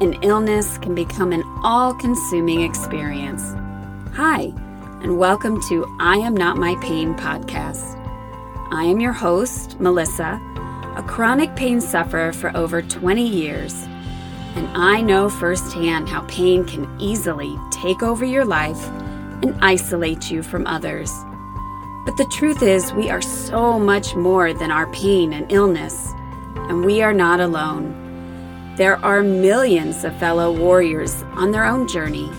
and illness can become an all consuming experience. Hi, and welcome to I Am Not My Pain podcast. I am your host, Melissa, a chronic pain sufferer for over 20 years, and I know firsthand how pain can easily take over your life and isolate you from others. But the truth is, we are so much more than our pain and illness, and we are not alone. There are millions of fellow warriors on their own journey.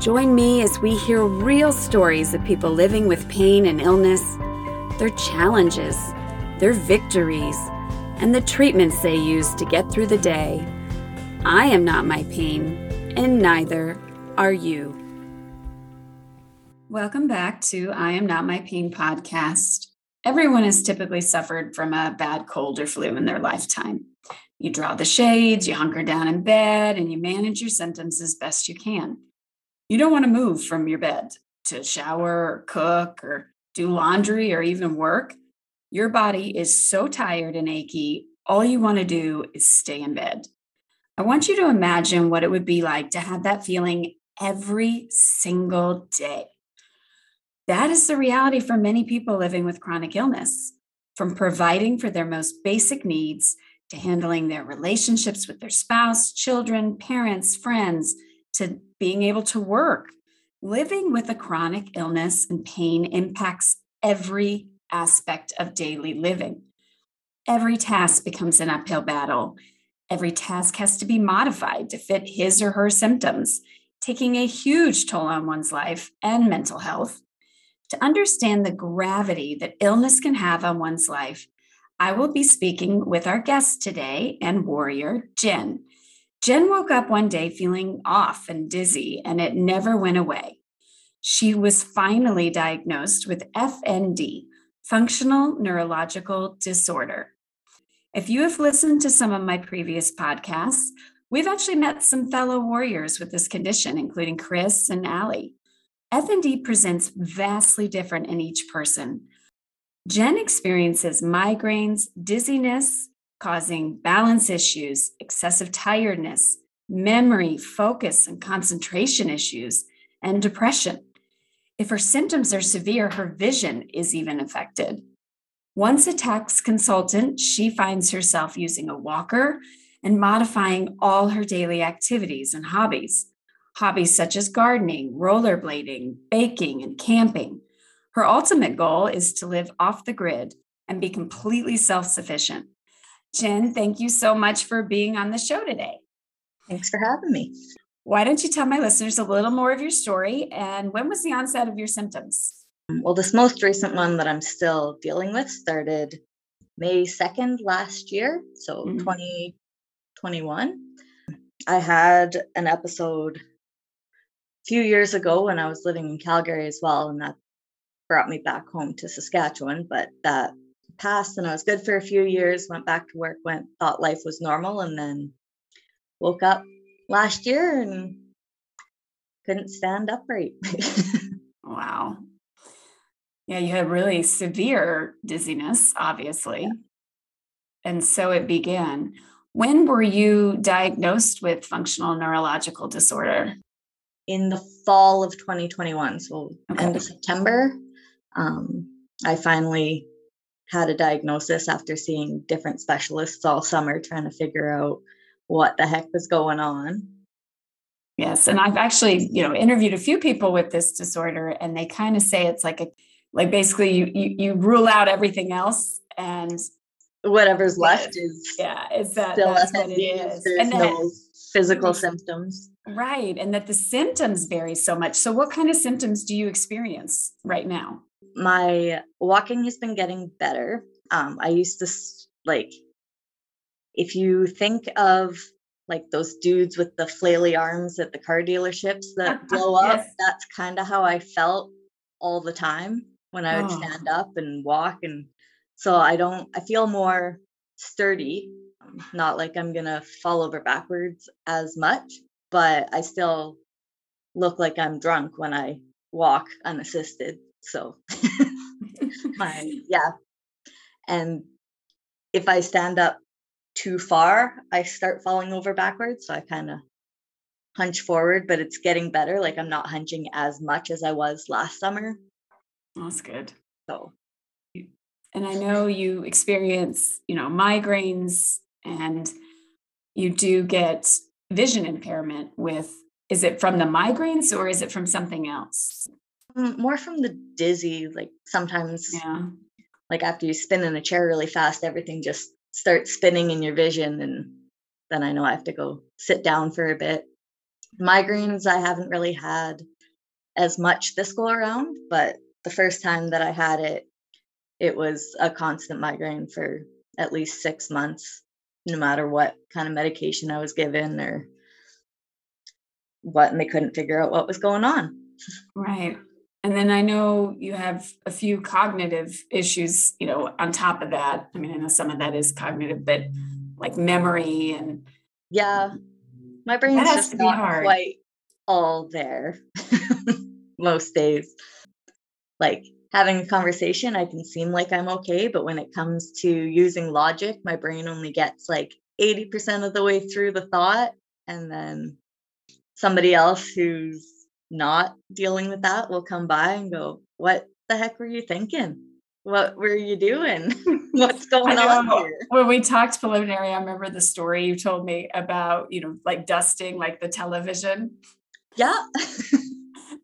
Join me as we hear real stories of people living with pain and illness, their challenges, their victories, and the treatments they use to get through the day. I am not my pain, and neither are you. Welcome back to I Am Not My Pain podcast. Everyone has typically suffered from a bad cold or flu in their lifetime. You draw the shades, you hunker down in bed, and you manage your symptoms as best you can. You don't want to move from your bed to shower or cook or do laundry or even work. Your body is so tired and achy, all you want to do is stay in bed. I want you to imagine what it would be like to have that feeling every single day. That is the reality for many people living with chronic illness, from providing for their most basic needs to handling their relationships with their spouse, children, parents, friends, to being able to work. Living with a chronic illness and pain impacts every aspect of daily living. Every task becomes an uphill battle. Every task has to be modified to fit his or her symptoms, taking a huge toll on one's life and mental health. To understand the gravity that illness can have on one's life, I will be speaking with our guest today and warrior, Jen. Jen woke up one day feeling off and dizzy, and it never went away. She was finally diagnosed with FND, functional neurological disorder. If you have listened to some of my previous podcasts, we've actually met some fellow warriors with this condition, including Chris and Allie. FND presents vastly different in each person, Jen experiences migraines, dizziness, causing balance issues, excessive tiredness, memory, focus, and concentration issues, and depression. If her symptoms are severe, her vision is even affected. Once a tax consultant, she finds herself using a walker and modifying all her daily activities and hobbies. Hobbies such as gardening, rollerblading, baking, and camping. Her ultimate goal is to live off the grid and be completely self sufficient. Jen, thank you so much for being on the show today. Thanks for having me. Why don't you tell my listeners a little more of your story and when was the onset of your symptoms? Well, this most recent one that I'm still dealing with started May 2nd last year, so mm-hmm. 2021. I had an episode a few years ago when I was living in Calgary as well, and that brought me back home to Saskatchewan, but that passed and I was good for a few years, went back to work, went thought life was normal and then woke up last year and couldn't stand upright. wow. Yeah, you had really severe dizziness, obviously. And so it began. When were you diagnosed with functional neurological disorder? In the fall of 2021, so okay. end of September um, I finally had a diagnosis after seeing different specialists all summer trying to figure out what the heck was going on. Yes, and I've actually, you know, interviewed a few people with this disorder and they kind of say it's like a like basically you you, you rule out everything else and whatever's left is yeah, it's that still that's what it is. There's and no physical symptoms. Right. And that the symptoms vary so much. So what kind of symptoms do you experience right now? My walking has been getting better. Um, I used to like, if you think of like those dudes with the flaily arms at the car dealerships that blow up, yes. that's kind of how I felt all the time when I would oh. stand up and walk. And so I don't, I feel more sturdy, um, not like I'm going to fall over backwards as much, but I still look like I'm drunk when I walk unassisted. So my yeah. And if I stand up too far, I start falling over backwards. So I kind of hunch forward, but it's getting better. Like I'm not hunching as much as I was last summer. That's good. So, and I know you experience, you know, migraines and you do get vision impairment with is it from the migraines or is it from something else? Mm, more from the dizzy, like sometimes Yeah. like after you spin in a chair really fast, everything just starts spinning in your vision and then I know I have to go sit down for a bit. Migraines I haven't really had as much this go around, but the first time that I had it, it was a constant migraine for at least six months, no matter what kind of medication I was given or what, and they couldn't figure out what was going on. Right. And then I know you have a few cognitive issues, you know, on top of that. I mean, I know some of that is cognitive, but like memory and Yeah, my brain's just to be not hard. quite all there most days. Like having a conversation, I can seem like I'm okay, but when it comes to using logic, my brain only gets like 80% of the way through the thought. And then somebody else who's not dealing with that will come by and go, What the heck were you thinking? What were you doing? What's going on here? when we talked preliminary, I remember the story you told me about, you know, like dusting like the television. Yeah.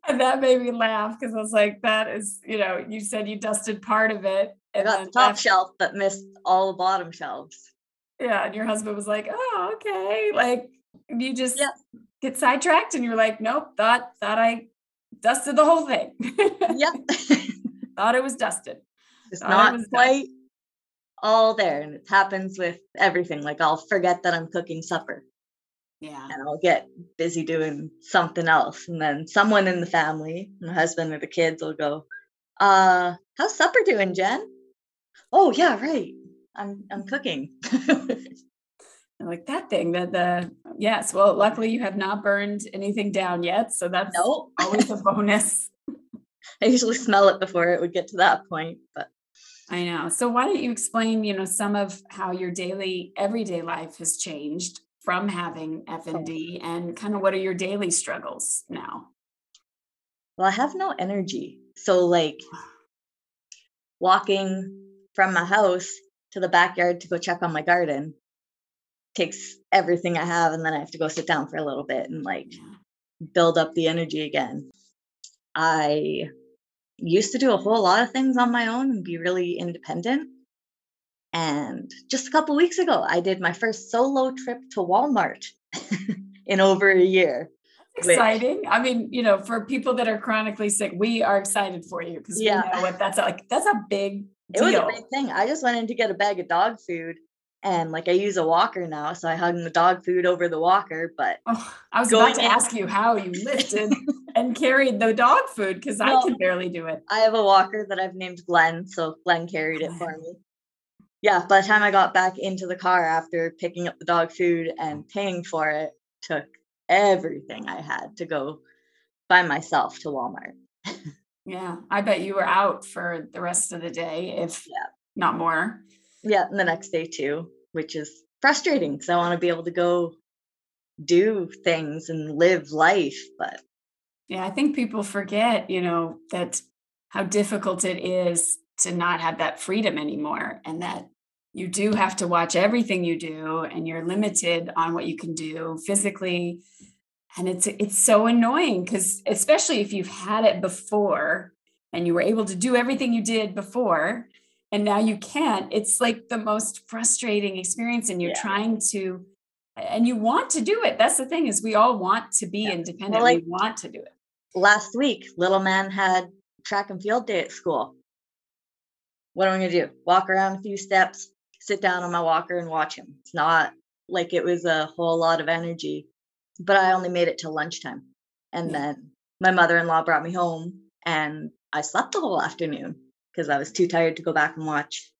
And that made me laugh because I was like, that is, you know, you said you dusted part of it. I And got then the top left- shelf but missed all the bottom shelves. Yeah. And your husband was like, oh, okay. Like you just Yeah. Get sidetracked and you're like, nope, thought thought I dusted the whole thing. Yep. thought it was dusted. it's Thought it not was done. quite all there. And it happens with everything. Like I'll forget that I'm cooking supper Yeah. and I'll get busy doing something else. And then someone in the family, my husband or the kids will go, uh, how's supper doing, Jen? Oh yeah, right. I'm I'm cooking. Like that thing that the yes. Well, luckily you have not burned anything down yet. So that's no, always a bonus. I usually smell it before it would get to that point. But I know. So why don't you explain, you know, some of how your daily everyday life has changed from having FND and oh. kind of what are your daily struggles now? well, I have no energy. So like ah. walking from my house to the backyard to go check on my garden takes everything I have and then I have to go sit down for a little bit and like build up the energy again. I used to do a whole lot of things on my own and be really independent. And just a couple weeks ago, I did my first solo trip to Walmart in over a year. Which- Exciting. I mean, you know, for people that are chronically sick, we are excited for you because Yeah. we know what that's like. That's a big It was a deal. big thing. I just went in to get a bag of dog food and like I use a walker now, so I hung the dog food over the walker, but Oh, I was about to in- ask you how you lifted and carried the dog food because I can barely do it. I have a walker that I've named Glenn, so Glenn carried it for me. Yeah, by the time I got back into the car after picking up the dog food and paying for it, took everything I had to go by myself to Walmart. Yeah, I bet you were out for the rest of the day, if Yeah. not more. Yeah, and the next day too, which is frustrating because I want to be able to go do things and live life, but Yeah, I think people forget, you know, that how difficult it is to not have that freedom anymore and that you do have to watch everything you do and you're limited on what you can do physically. And it's it's so annoying because especially if you've had it before and you were able to do everything you did before and now you can't, it's like the most frustrating experience and you're Yeah. trying to and you want to do it. That's the thing is we all want to be independent. like- we want to do it. last week, little man had track and field day at school. What am I going to do? Walk around a few steps, sit down on my walker and watch him. It's not like it was a whole lot of energy, but I only made it till lunchtime. And Yeah. then my mother in law brought me home and I slept the whole afternoon because I was too tired to go back and watch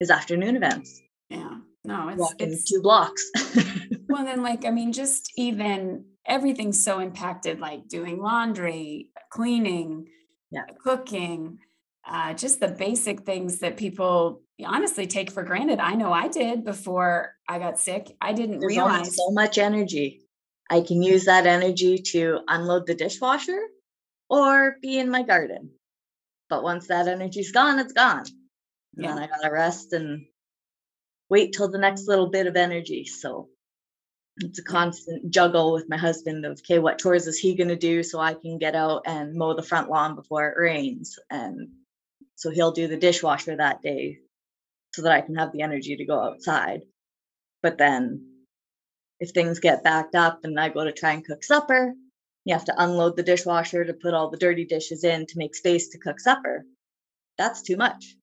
his afternoon events, Yeah. No, it's, walking it's two blocks. well then like I mean just even everything's so impacted like doing laundry, cleaning, Yeah. cooking, uh, just the basic things that people honestly take for granted. I know I did before I got sick. I didn't There's realize so much energy. I can use that energy to unload the dishwasher or be in my garden. But once that energy's gone, it's gone. And Yeah. then I gotta rest and wait till the next little bit of energy. So it's a constant juggle with my husband of okay, what chores is he gonna do so I can get out and mow the front lawn before it rains? And so he'll do the dishwasher that day so that I can have the energy to go outside. But then if things get backed up and I go to try and cook supper, you have to unload the dishwasher to put all the dirty dishes in to make space to cook supper. That's too much.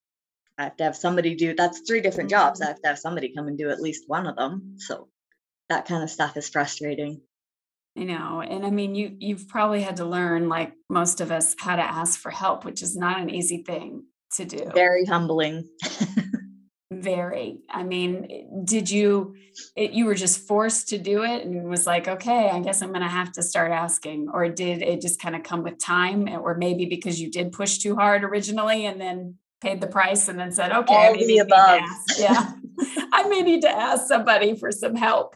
I have to have somebody do that's three different jobs. Mm-hmm. I have to have somebody come and do at least one of them. So that kind of stuff is frustrating. you know and i mean you you've probably had to learn like most of us how to ask for help which is not an easy thing to do Very humbling. very i mean did you it, you were just forced to do it and was like okay i guess i'm going to have to start asking. Or did it just kind of come with time? Or maybe because you did push too hard originally and then paid the price and then said okay I maybe the to above. ask- yeah. I may need to ask somebody for some help.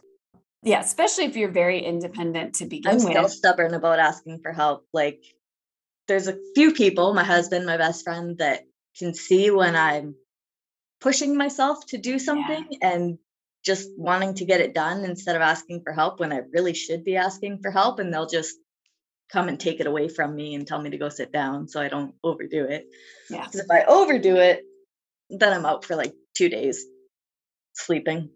Yeah especially if you're very independent to begin I'm with. still stubborn about asking for help. Like there's a few people, my husband, my best friend, that can see when I'm pushing myself to do something and just wanting to get it done instead of asking for help when I really should be asking for help. And they'll just come and take it away from me and tell me to go sit down so I don't overdo it. yeah Because if I overdo it, then I'm out for like two days sleeping.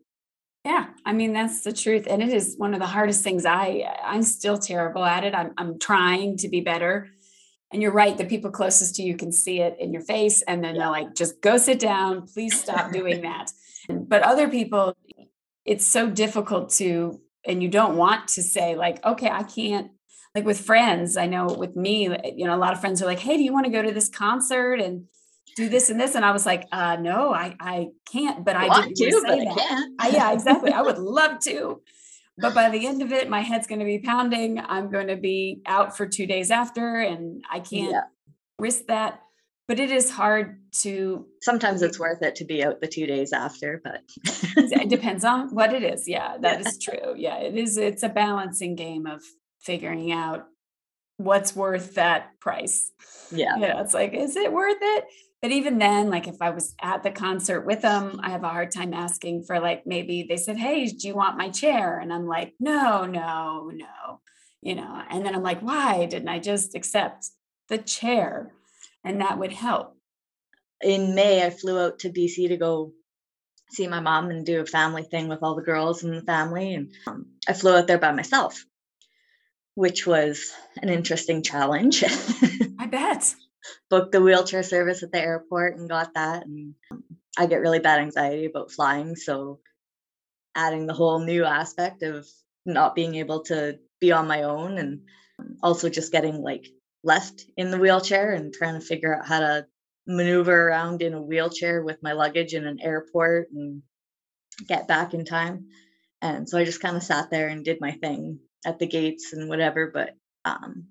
Yeah, I mean that's the truth, and it is one of the hardest things. I I'm still terrible at it. I'm I'm trying to be better, and you're right. The people closest to you can see it in your face, and then Yeah. they're like, "Just go sit down. Please stop doing that." But other people, it's so difficult to, and you don't want to say like, "Okay, I can't." Like with friends, I know with me, you know, a lot of friends are like, "Hey, do you want to go to this concert and do this and this?" And I was like, "Uh, no, I I can't." But I to, want to but say I that. can't. I, yeah, exactly. I would love to. But by the end of it, my head's going to be pounding. I'm going to be out for two days after, and I can't Yeah. risk that. But it is hard to, Sometimes it's worth it to be out the two days after, but it depends on what it is. Yeah, that Yeah. is true. Yeah, it is. It's a balancing game of figuring out what's worth that price. yeah. You know, it's like, is it worth it? But even then, like if I was at the concert with them, I have a hard time asking for like maybe they said, Hey, do you want my chair? And I'm like, no, no, no, you know, and then I'm like, why didn't I just accept the chair? And that would help. in May, I flew out to BC to go see my mom and do a family thing with all the girls in the family. And um, I flew out there by myself, which was an interesting challenge. I bet. Booked the wheelchair service at the airport and got that. And I get really bad anxiety about flying. So adding the whole new aspect of not being able to be on my own and also just getting like left in the wheelchair and trying to figure out how to maneuver around in a wheelchair with my luggage in an airport and get back in time. And so I just kind of sat there and did my thing at the gates and whatever. But um,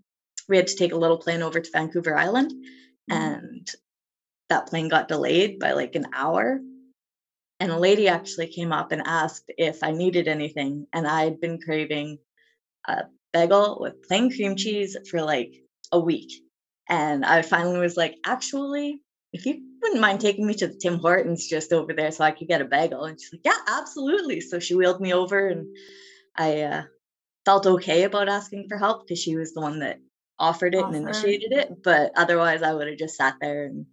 we had to take a little plane over to Vancouver Island, Mhm. and that plane got delayed by like an hour. And a lady actually came up and asked if I needed anything. And I'd been craving a bagel with plain cream cheese for like a week. And I finally was like, actually, if you wouldn't mind taking me to the Tim Hortons just over there so I could get a bagel. And she's like, yeah, absolutely. So she wheeled me over and I uh, felt okay about asking for help because she was the one that offered it and initiated it. But otherwise, I would have just sat there and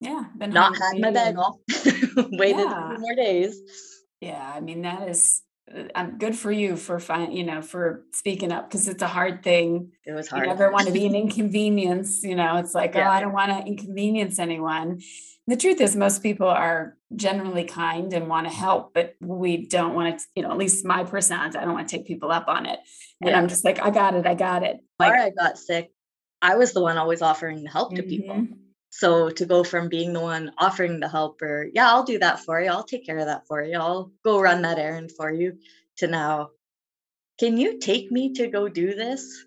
Yeah. Been not had my and- bagel, waited a Yeah. few more days. Yeah, I mean that is uh, I'm good for you for fine, you know, for speaking up because it's a hard thing. It was hard. You never want to be an inconvenience, you know. It's like, Yeah. oh, I don't want to inconvenience anyone. The truth is most people are generally kind and want to help, but we don't want to, you know, at least my personality, I don't want to take people up on it. And Yeah. I'm just like, I got it, I got it. Before Like I got sick, I was the one always offering the help to people. mhm. So to go from being the one offering the help or, yeah, I'll do that for you, I'll take care of that for you, I'll go run that errand for you, to now, can you take me to go do this?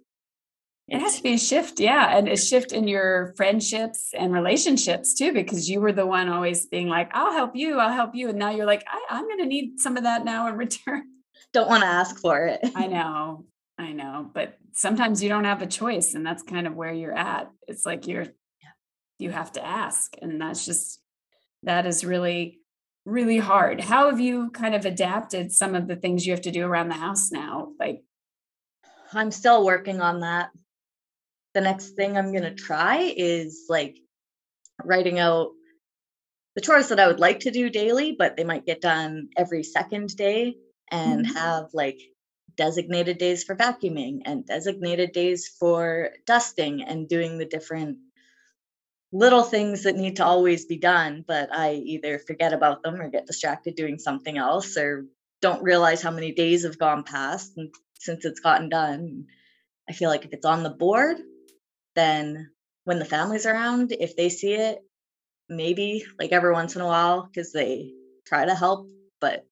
It has to be a shift, yeah, and a shift in your friendships and relationships too, because you were the one always being like, "I'll help you, I'll help you," and now you're like, I, "I'm going to need some of that now in return." Don't want to ask for it. I know, I know, but sometimes you don't have a choice, and that's kind of where you're at. It's like you're, you have to ask, and that's just that is really, really hard. How have you kind of adapted some of the things you have to do around the house now, like? I'm still working on that the next thing I'm going to try is like writing out the chores that I would like to do daily, but they might get done every second day and mm-hmm. have like designated days for vacuuming and designated days for dusting and doing the different little things that need to always be done, but I either forget about them or get distracted doing something else or don't realize how many days have gone past and since it's gotten done. I feel like if it's on the board, then when the family's around, if they see it, maybe like every once in a while, because they try to help, but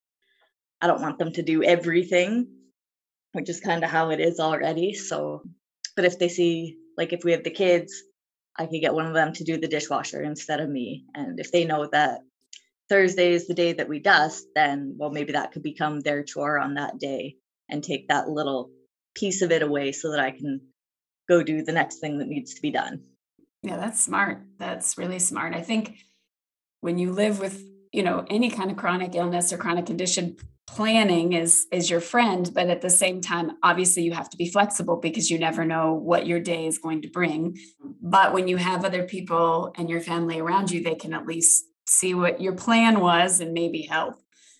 I don't want them to do everything, which is kind of how it is already. So, but if they see, like if we have the kids, I could get one of them to do the dishwasher instead of me. And if they know that Thursday is the day that we dust, then well, maybe that could become their chore on that day and take that little piece of it away so that I can go do the next thing that needs to be done. Yeah, that's smart. That's really smart. I think when you live with, you know, any kind of chronic illness or chronic condition, planning is is your friend, but at the same time, obviously you have to be flexible because you never know what your day is going to bring. But when you have other people and your family around you, they can at least see what your plan was and maybe help.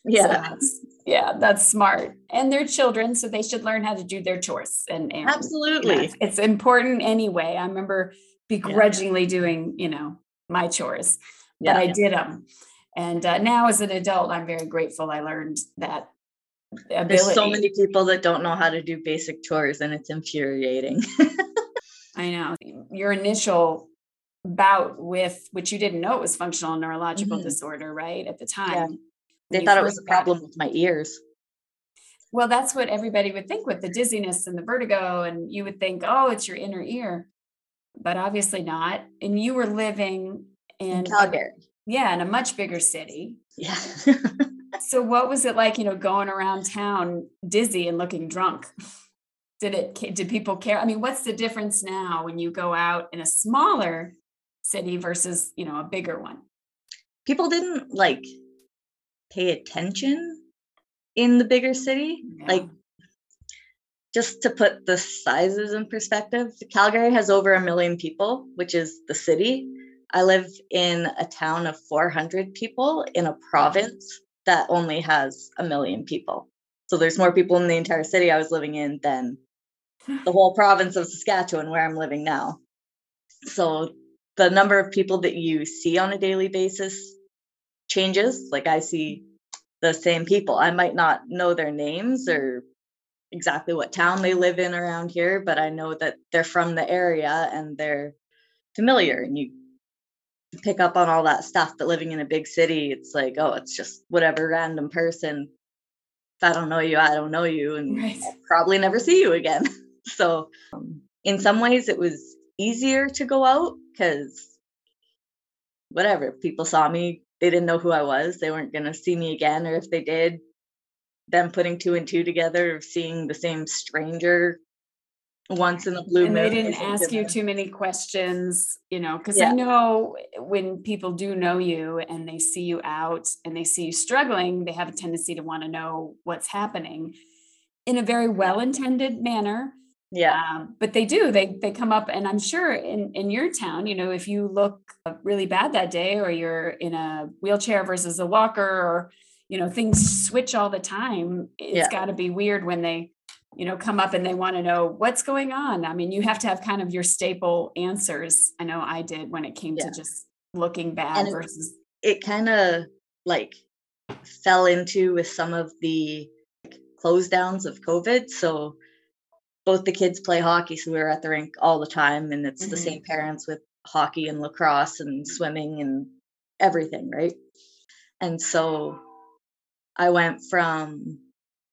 Yeah. So that's, yeah, that's smart. And they're children, so they should learn how to do their chores. And, and absolutely, you know, it's important anyway. I remember begrudgingly yeah. doing, you know, my chores, but yeah. I did them. And uh, now, as an adult, I'm very grateful I learned that ability. There's so many people that don't know how to do basic chores, and it's infuriating. I know your initial bout with which you didn't know it was functional neurological mm-hmm. disorder, right? At the time. They thought it was a problem with my ears. Well, that's what everybody would think with the dizziness and the vertigo. And you would think, oh, it's your inner ear, but obviously not. And you were living in, in Calgary. Yeah, in a much bigger city. Yeah. so what was it like, you know, going around town dizzy and looking drunk? Did it did people care? I mean, what's the difference now when you go out in a smaller city versus, you know, a bigger one? People didn't like pay attention in the bigger city. Yeah. Like just to put the sizes in perspective, Calgary has over a million people, which is the city. I live in a town of 400 people in a province that only has a million people. So there's more people in the entire city I was living in than the whole province of Saskatchewan where I'm living now. So the number of people that you see on a daily basis changes. Like I see the same people. I might not know their names or exactly what town they live in around here, but I know that they're from the area and they're familiar and you pick up on all that stuff. But living in a big city, it's like, oh, it's just whatever random person. If I don't know you, I don't know you, and right. Probably never see you again. so, um, in some ways, it was easier to go out because whatever people saw me they didn't know who I was. They weren't going to see me again. Or if they did, them putting two and two together of seeing the same stranger once in a blue and they didn't ask you too many questions you know because yeah. i know when people do know you and they see you out and they see you struggling they have a tendency to want to know what's happening in a very well intended manner yeah um, but they do they they come up and i'm sure in in your town you know if you look really bad that day or you're in a wheelchair versus a walker or you know things switch all the time it's yeah. got to be weird when they you know come up and they want to know what's going on i mean you have to have kind of your staple answers i know i did when it came yeah. to just looking bad and versus it, it kind of like fell into with some of the close downs of covid so both the kids play hockey, so we were at the rink all the time, and it's mm-hmm. the same parents with hockey and lacrosse and swimming and everything, right? And so I went from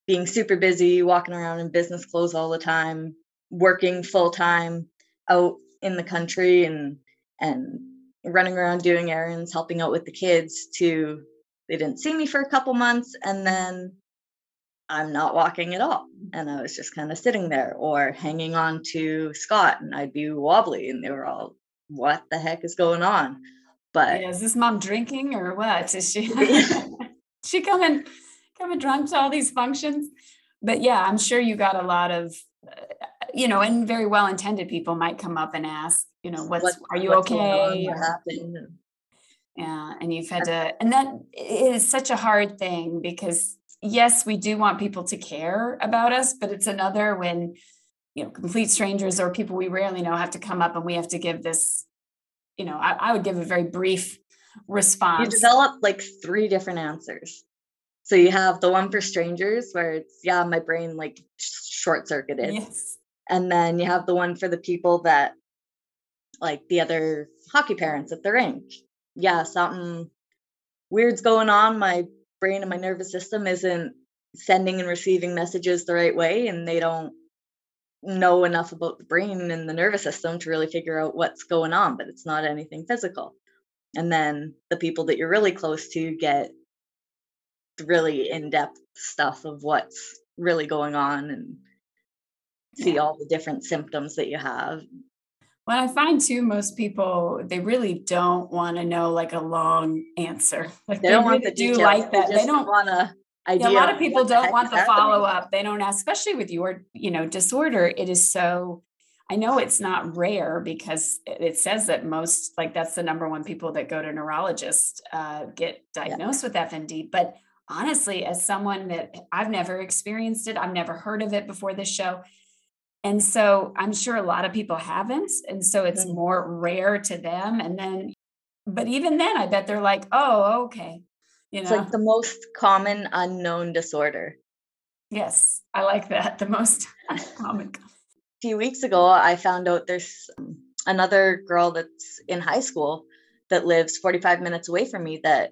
being super busy, walking around in business clothes all the time, working full time, out in the country and and running around doing errands, helping out with the kids to they didn't see me for a couple months and then I'm not walking at all. And I was just kind of sitting there or hanging on to Scott and I'd be wobbly and they were all, what the heck is going on? But yeah, is this mom drinking or what? Is she she coming coming drunk to all these functions? But yeah, I'm sure you got a lot of uh, you know, and very well intended people might come up and ask, you know, what's what, are you okay? What happened? Yeah, and you've had to, and that is such a hard thing because yes, we do want people to care about us, but it's another when you know complete strangers or people we rarely know have to come up and we have to give this. You know, I, I would give a very brief response. You develop like three different answers. So you have the one for strangers where it's yeah, my brain like short circuited. Yes. And then you have the one for the people that like the other hockey parents at the rink. Yeah, something weird's going on. My brain and my nervous system isn't sending and receiving messages the right way and they don't know enough about the brain and the nervous system to really figure out what's going on but it's not anything physical. And then the people that you're really close to get really in-depth stuff of what's really going on and see all the different symptoms that you have well, I find too, most people they really don't want to know like a long answer. Like they, they don't really want the do like that. They, they don't want to. Yeah, a lot of people don't want the follow up. They don't ask, especially with your, you know, disorder. It is so. I know it's not rare because it says that most, like that's the number one people that go to neurologists uh, get diagnosed yeah. with FND. But honestly, as someone that I've never experienced it, I've never heard of it before this show and so I'm sure a lot of people haven't. And so it's mm-hmm. more rare to them. And then, but even then, I bet they're like, oh, okay. You know? It's like the most common unknown disorder. Yes, I like that. The most common. A few weeks ago, I found out there's another girl that's in high school that lives 45 minutes away from me that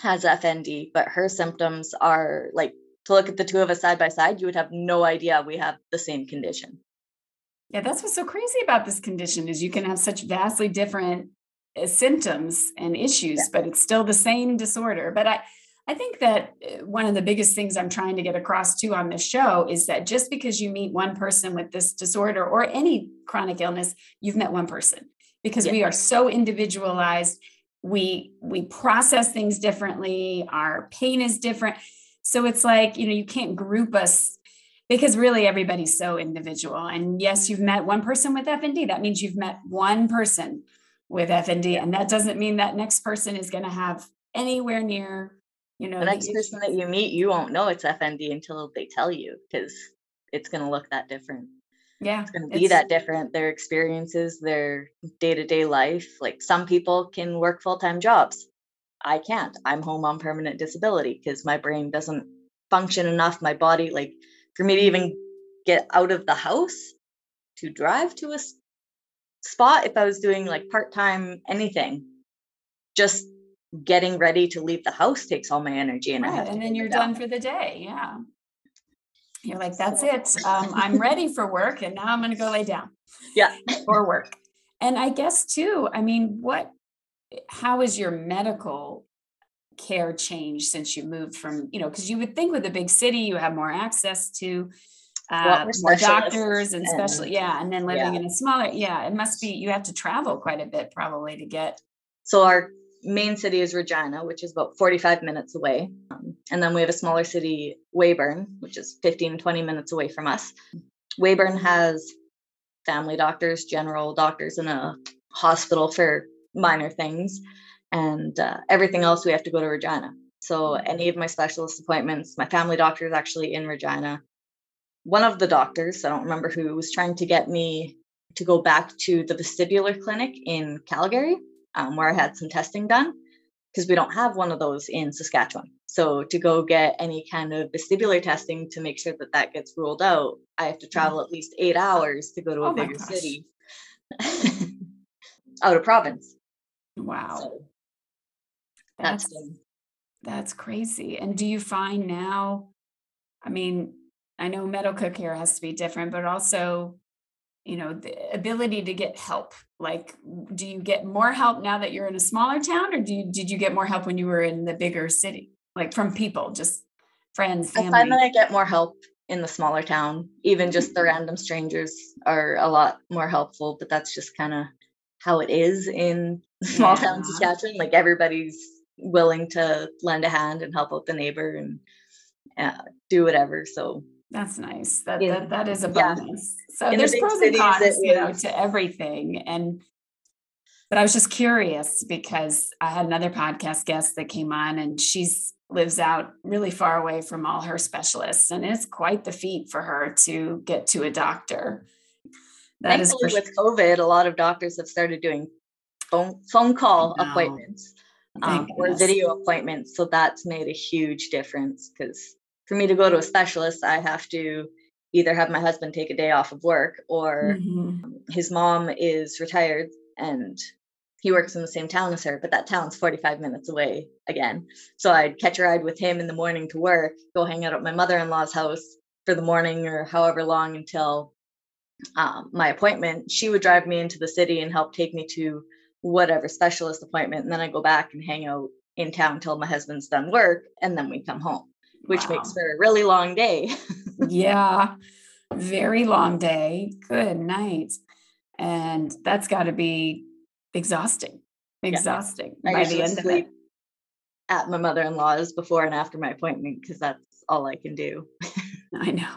has FND, but her symptoms are like to look at the two of us side by side, you would have no idea we have the same condition. Yeah, that's what's so crazy about this condition is you can have such vastly different uh, symptoms and issues, yeah. but it's still the same disorder. But I I think that uh, one of the biggest things I'm trying to get across too on this show is that just because you meet one person with this disorder or any chronic illness, you've met one person because yeah. we are so individualized. We we process things differently. Our pain is different so it's like, you know, you can't group us because really everybody's so individual. And yes, you've met one person with FND. That means you've met one person with FND. And that doesn't mean that next person is going to have anywhere near, you know, the next the person that you meet, you won't know it's FND until they tell you because it's going to look that different. Yeah. It's going to be that different. Their experiences, their day to day life. Like some people can work full time jobs. I can't. I'm home on permanent disability because my brain doesn't function enough. My body, like for me to even get out of the house to drive to a spot, if I was doing like part time anything, just getting ready to leave the house takes all my energy and right. and then you're done for the day. Yeah. You're like, that's it. Um, I'm ready for work and now I'm going to go lay down. Yeah. For work. And I guess too, I mean, what how has your medical care changed since you moved from you know because you would think with a big city you have more access to uh, more doctors and, and special yeah and then living yeah. in a smaller yeah it must be you have to travel quite a bit probably to get so our main city is regina which is about 45 minutes away um, and then we have a smaller city weyburn which is 15 20 minutes away from us weyburn has family doctors general doctors and a hospital for minor things, and uh, everything else we have to go to Regina. So any of my specialist appointments, my family doctor is actually in Regina. One of the doctors, I don't remember who, was trying to get me to go back to the vestibular clinic in Calgary, um, where I had some testing done, because we don't have one of those in Saskatchewan. So to go get any kind of vestibular testing to make sure that that gets ruled out, I have to travel at least eight hours to go to a oh bigger city out of province. Wow. So that's that's, that's crazy. And do you find now, I mean, I know medical care has to be different, but also you know the ability to get help like do you get more help now that you're in a smaller town or do you did you get more help when you were in the bigger city like from people just friends family? i find that i get more help in the smaller town even just the mm-hmm. random strangers are a lot more helpful but that's just kind of how it is in small yeah. town saskatchewan like everybody's willing to lend a hand and help out the neighbor and uh, do whatever so that's nice. That that, that is a bonus. Yeah. So in there's the pros and cons, you know, to everything. And but I was just curious because I had another podcast guest that came on and she's lives out really far away from all her specialists. And it's quite the feat for her to get to a doctor. That Thankfully, is with COVID, a lot of doctors have started doing phone phone call appointments um, or video appointments. So that's made a huge difference because for me to go to a specialist, I have to either have my husband take a day off of work or mm-hmm. his mom is retired and he works in the same town as her, but that town's 45 minutes away again. So I'd catch a ride with him in the morning to work, go hang out at my mother in law's house for the morning or however long until um, my appointment. She would drive me into the city and help take me to whatever specialist appointment. And then I go back and hang out in town till my husband's done work and then we come home which wow. makes for a really long day. yeah, very long day. Good night. And that's got to be exhausting. Exhausting yeah. by the end of it. At my mother in law's before and after my appointment because that's all I can do. I know.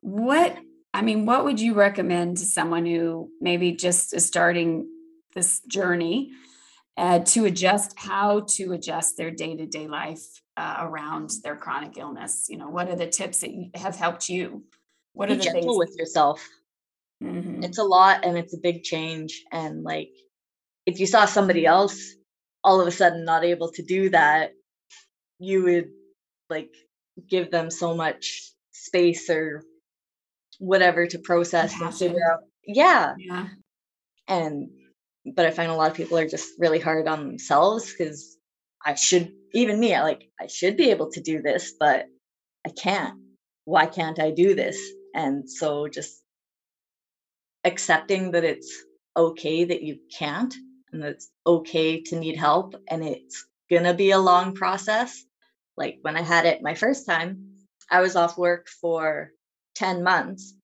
What, I mean, what would you recommend to someone who maybe just is starting this journey uh, to adjust how to adjust their day-to-day life uh, around their chronic illness. You know what are the tips that have helped you? What Be are the gentle things with yourself. Mm-hmm. it's a lot and it's a big change and like if you saw somebody else all of a sudden not able to do that you would like give them so much space or whatever to process and figure out yeah. Yeah. And but I find a lot of people are just really hard on themselves because I should, even me, I like, I should be able to do this, but I can't. Why can't I do this? And so just accepting that it's okay that you can't and that it's okay to need help and it's gonna be a long process. Like when I had it my first time, I was off work for 10 months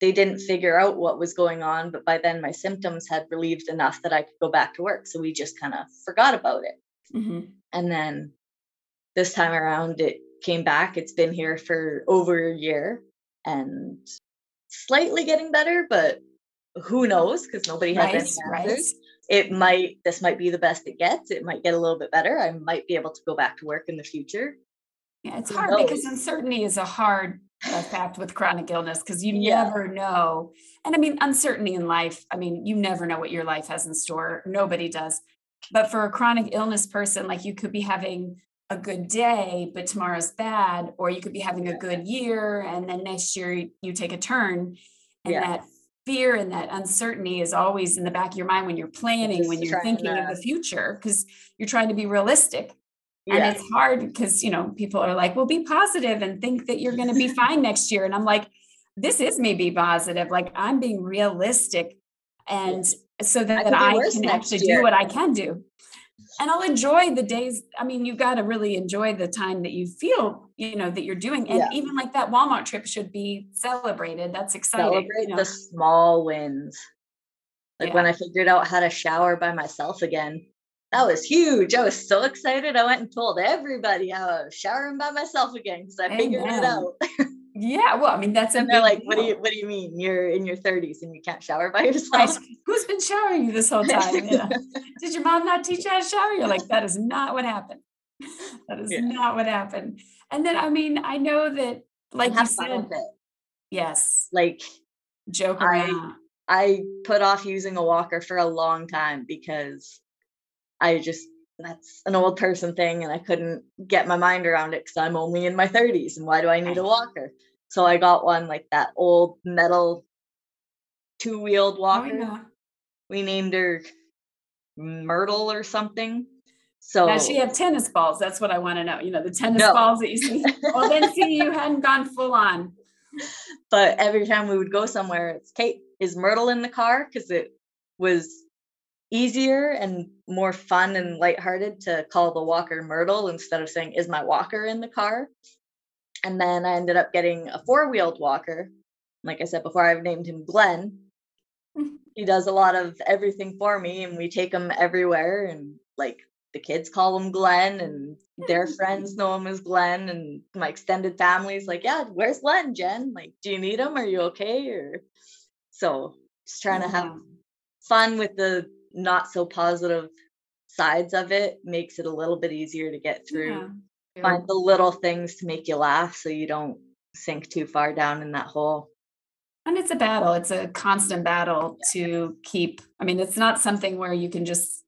they didn't figure out what was going on, but by then my symptoms had relieved enough that I could go back to work. So we just kind of forgot about it. Mm-hmm. And then this time around, it came back. It's been here for over a year and slightly getting better, but who knows? Because nobody has any answers. It might, this might be the best it gets. It might get a little bit better. I might be able to go back to work in the future. Yeah, it's hard because uncertainty is a hard a fact with chronic illness because you yeah. never know. And I mean, uncertainty in life, I mean, you never know what your life has in store. Nobody does. But for a chronic illness person, like you could be having a good day, but tomorrow's bad, or you could be having a good year and then next year you take a turn. And yeah. that fear and that uncertainty is always in the back of your mind when you're planning, when you're thinking to... of the future, because you're trying to be realistic and it's hard because you know people are like well be positive and think that you're going to be fine next year. And i'm like this is me be positive. Like i'm being realistic and so that i, I can actually year. do what i can do. And i'll enjoy the days i mean you've got to really enjoy the time that you feel you know that you're doing. And yeah. even like that walmart trip should be celebrated. That's exciting celebrate you know? the small wins. Like yeah. when i figured out how to shower by myself again that was huge. I was so excited. I went and told everybody I was showering by myself again because I Amen. figured it out. yeah, well, I mean that's and they're like, deal. "What do you What do you mean? You're in your 30s and you can't shower by yourself? Who's been showering you this whole time? Yeah. Did your mom not teach you how to shower? You're like, that is not what happened. That is yeah. not what happened. And then, I mean, I know that, like you said, yes, like joke around. I, I put off using a walker for a long time because I just that's an old person thing and I couldn't get my mind around it because I'm only in my 30s and why do I need a walker? So I got one like that old metal two wheeled walker. We named her Myrtle or something. So now she had tennis balls. That's what I want to know. You know, the tennis no. balls that you see. well, then see, you hadn't gone full on. but every time we would go somewhere, it's Kate, is Myrtle in the car? Because it was easier and more fun and lighthearted to call the walker Myrtle instead of saying, Is my walker in the car? And then I ended up getting a four wheeled walker. Like I said before, I've named him Glenn. he does a lot of everything for me, and we take him everywhere. And like the kids call him Glenn, and their friends know him as Glenn, and my extended family's like, "Yeah, where's Glenn, Jen? Like, do you need him? Are you okay?" Or so just trying to have fun with the not so positive sides of it makes it a little bit easier to get through. Yeah. Find the little things to make you laugh so you don't sink too far down in that hole. And it's a battle. It's a constant battle yeah. to keep. I mean, it's not something where you can just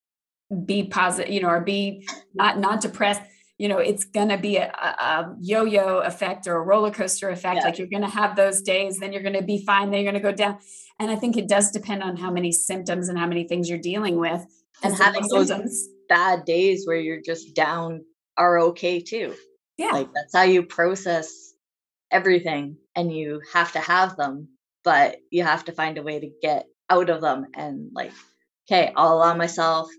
be positive, you know, or be mm. not not depressed. You know, it's gonna be a, a yo-yo effect or a roller coaster effect. Yeah. Like you're gonna have those days, then you're gonna be fine, then you're gonna go down. And I think it does depend on how many symptoms and how many things you're dealing with. And having those symptoms. bad days where you're just down are okay too. Yeah. Like that's how you process everything and you have to have them, but you have to find a way to get out of them and like, okay, I'll allow myself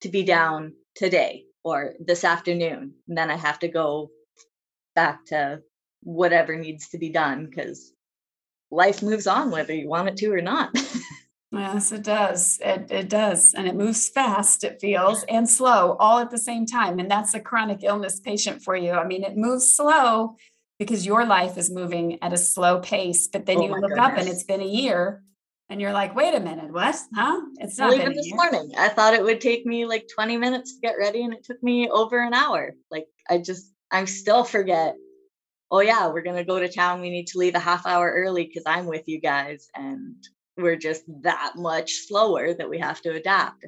to be down today or this afternoon. And then I have to go back to whatever needs to be done because life moves on whether you want it to or not. yes, it does. It, it does. And it moves fast, it feels, and slow all at the same time. And that's a chronic illness patient for you. I mean, it moves slow because your life is moving at a slow pace, but then oh you look goodness. up and it's been a year and you're like, wait a minute, what? Huh? It's not well, even this year. morning. I thought it would take me like 20 minutes to get ready and it took me over an hour. Like I just I still forget oh yeah, we're gonna go to town. We need to leave a half hour early because I'm with you guys, and we're just that much slower that we have to adapt.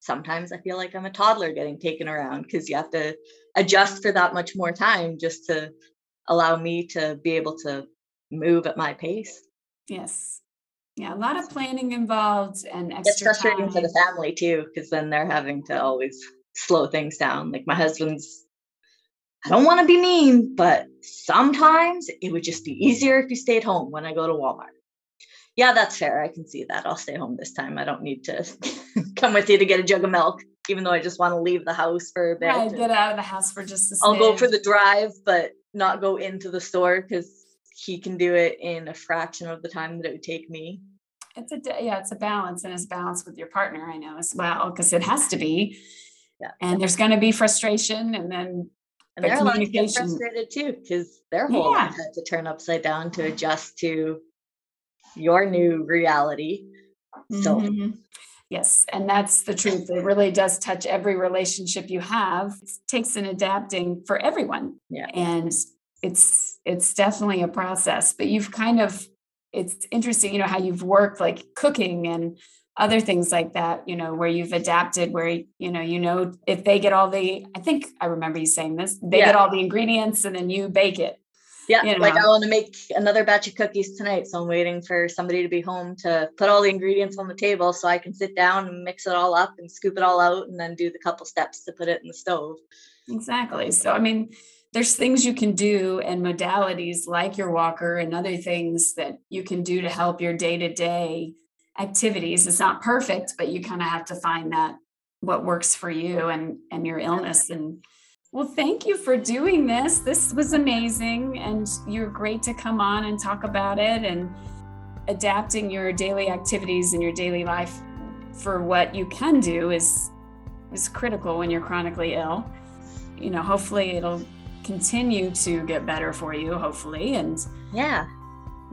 Sometimes I feel like I'm a toddler getting taken around because you have to adjust for that much more time just to allow me to be able to move at my pace. Yes. Yeah, a lot of planning involved and extra. It's frustrating time. for the family too, because then they're having to always slow things down. Like my husband's I don't want to be mean, but sometimes it would just be easier if you stayed home when I go to Walmart. Yeah, that's fair. I can see that. I'll stay home this time. I don't need to come with you to get a jug of milk, even though I just want to leave the house for a bit. Yeah, get out of the house for just a I'll go for the drive, but not go into the store because he can do it in a fraction of the time that it would take me. It's a yeah, it's a balance and it's balance with your partner, I know as well, because it has to be. Yeah. And there's going to be frustration and then and they're allowed to get frustrated too because their whole yeah. life had to turn upside down to adjust to your new reality. So mm-hmm. Yes, and that's the truth. It really does touch every relationship you have. It takes an adapting for everyone. Yeah. And it's it's definitely a process, but you've kind of it's interesting, you know, how you've worked like cooking and other things like that you know where you've adapted where you know you know if they get all the i think i remember you saying this they yeah. get all the ingredients and then you bake it yeah you know? like i want to make another batch of cookies tonight so i'm waiting for somebody to be home to put all the ingredients on the table so i can sit down and mix it all up and scoop it all out and then do the couple steps to put it in the stove exactly so i mean there's things you can do and modalities like your walker and other things that you can do to help your day to day activities. It's not perfect, but you kind of have to find that what works for you and and your illness. And well thank you for doing this. This was amazing and you're great to come on and talk about it and adapting your daily activities and your daily life for what you can do is is critical when you're chronically ill. You know hopefully it'll continue to get better for you hopefully and yeah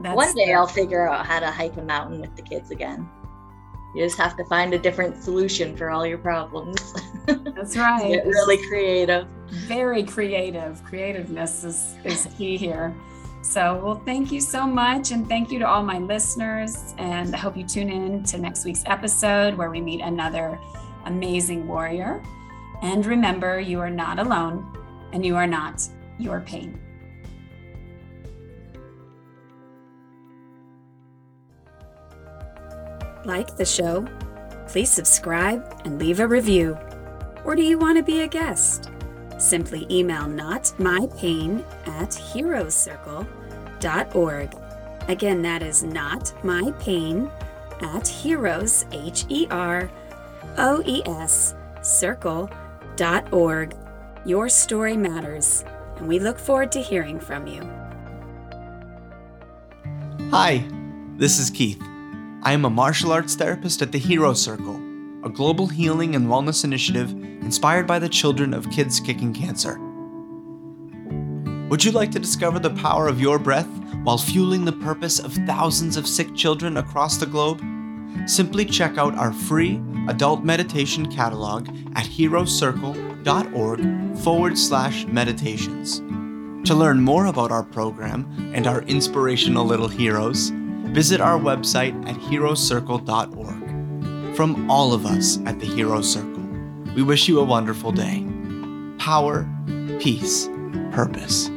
that's One day I'll figure out how to hike a mountain with the kids again. You just have to find a different solution for all your problems. That's right. Get really creative. Very creative. Creativeness is, is key here. So, well, thank you so much. And thank you to all my listeners. And I hope you tune in to next week's episode where we meet another amazing warrior. And remember, you are not alone and you are not your pain. Like the show? Please subscribe and leave a review. Or do you want to be a guest? Simply email notmypain at heroescircle.org Again, that is not my pain at heroes, H E R O E S, circle.org. Your story matters, and we look forward to hearing from you. Hi, this is Keith. I am a martial arts therapist at the Hero Circle, a global healing and wellness initiative inspired by the children of kids kicking cancer. Would you like to discover the power of your breath while fueling the purpose of thousands of sick children across the globe? Simply check out our free adult meditation catalog at herocircle.org forward slash meditations. To learn more about our program and our inspirational little heroes, visit our website at herocircle.org. From all of us at the Hero Circle, we wish you a wonderful day. Power, peace, purpose.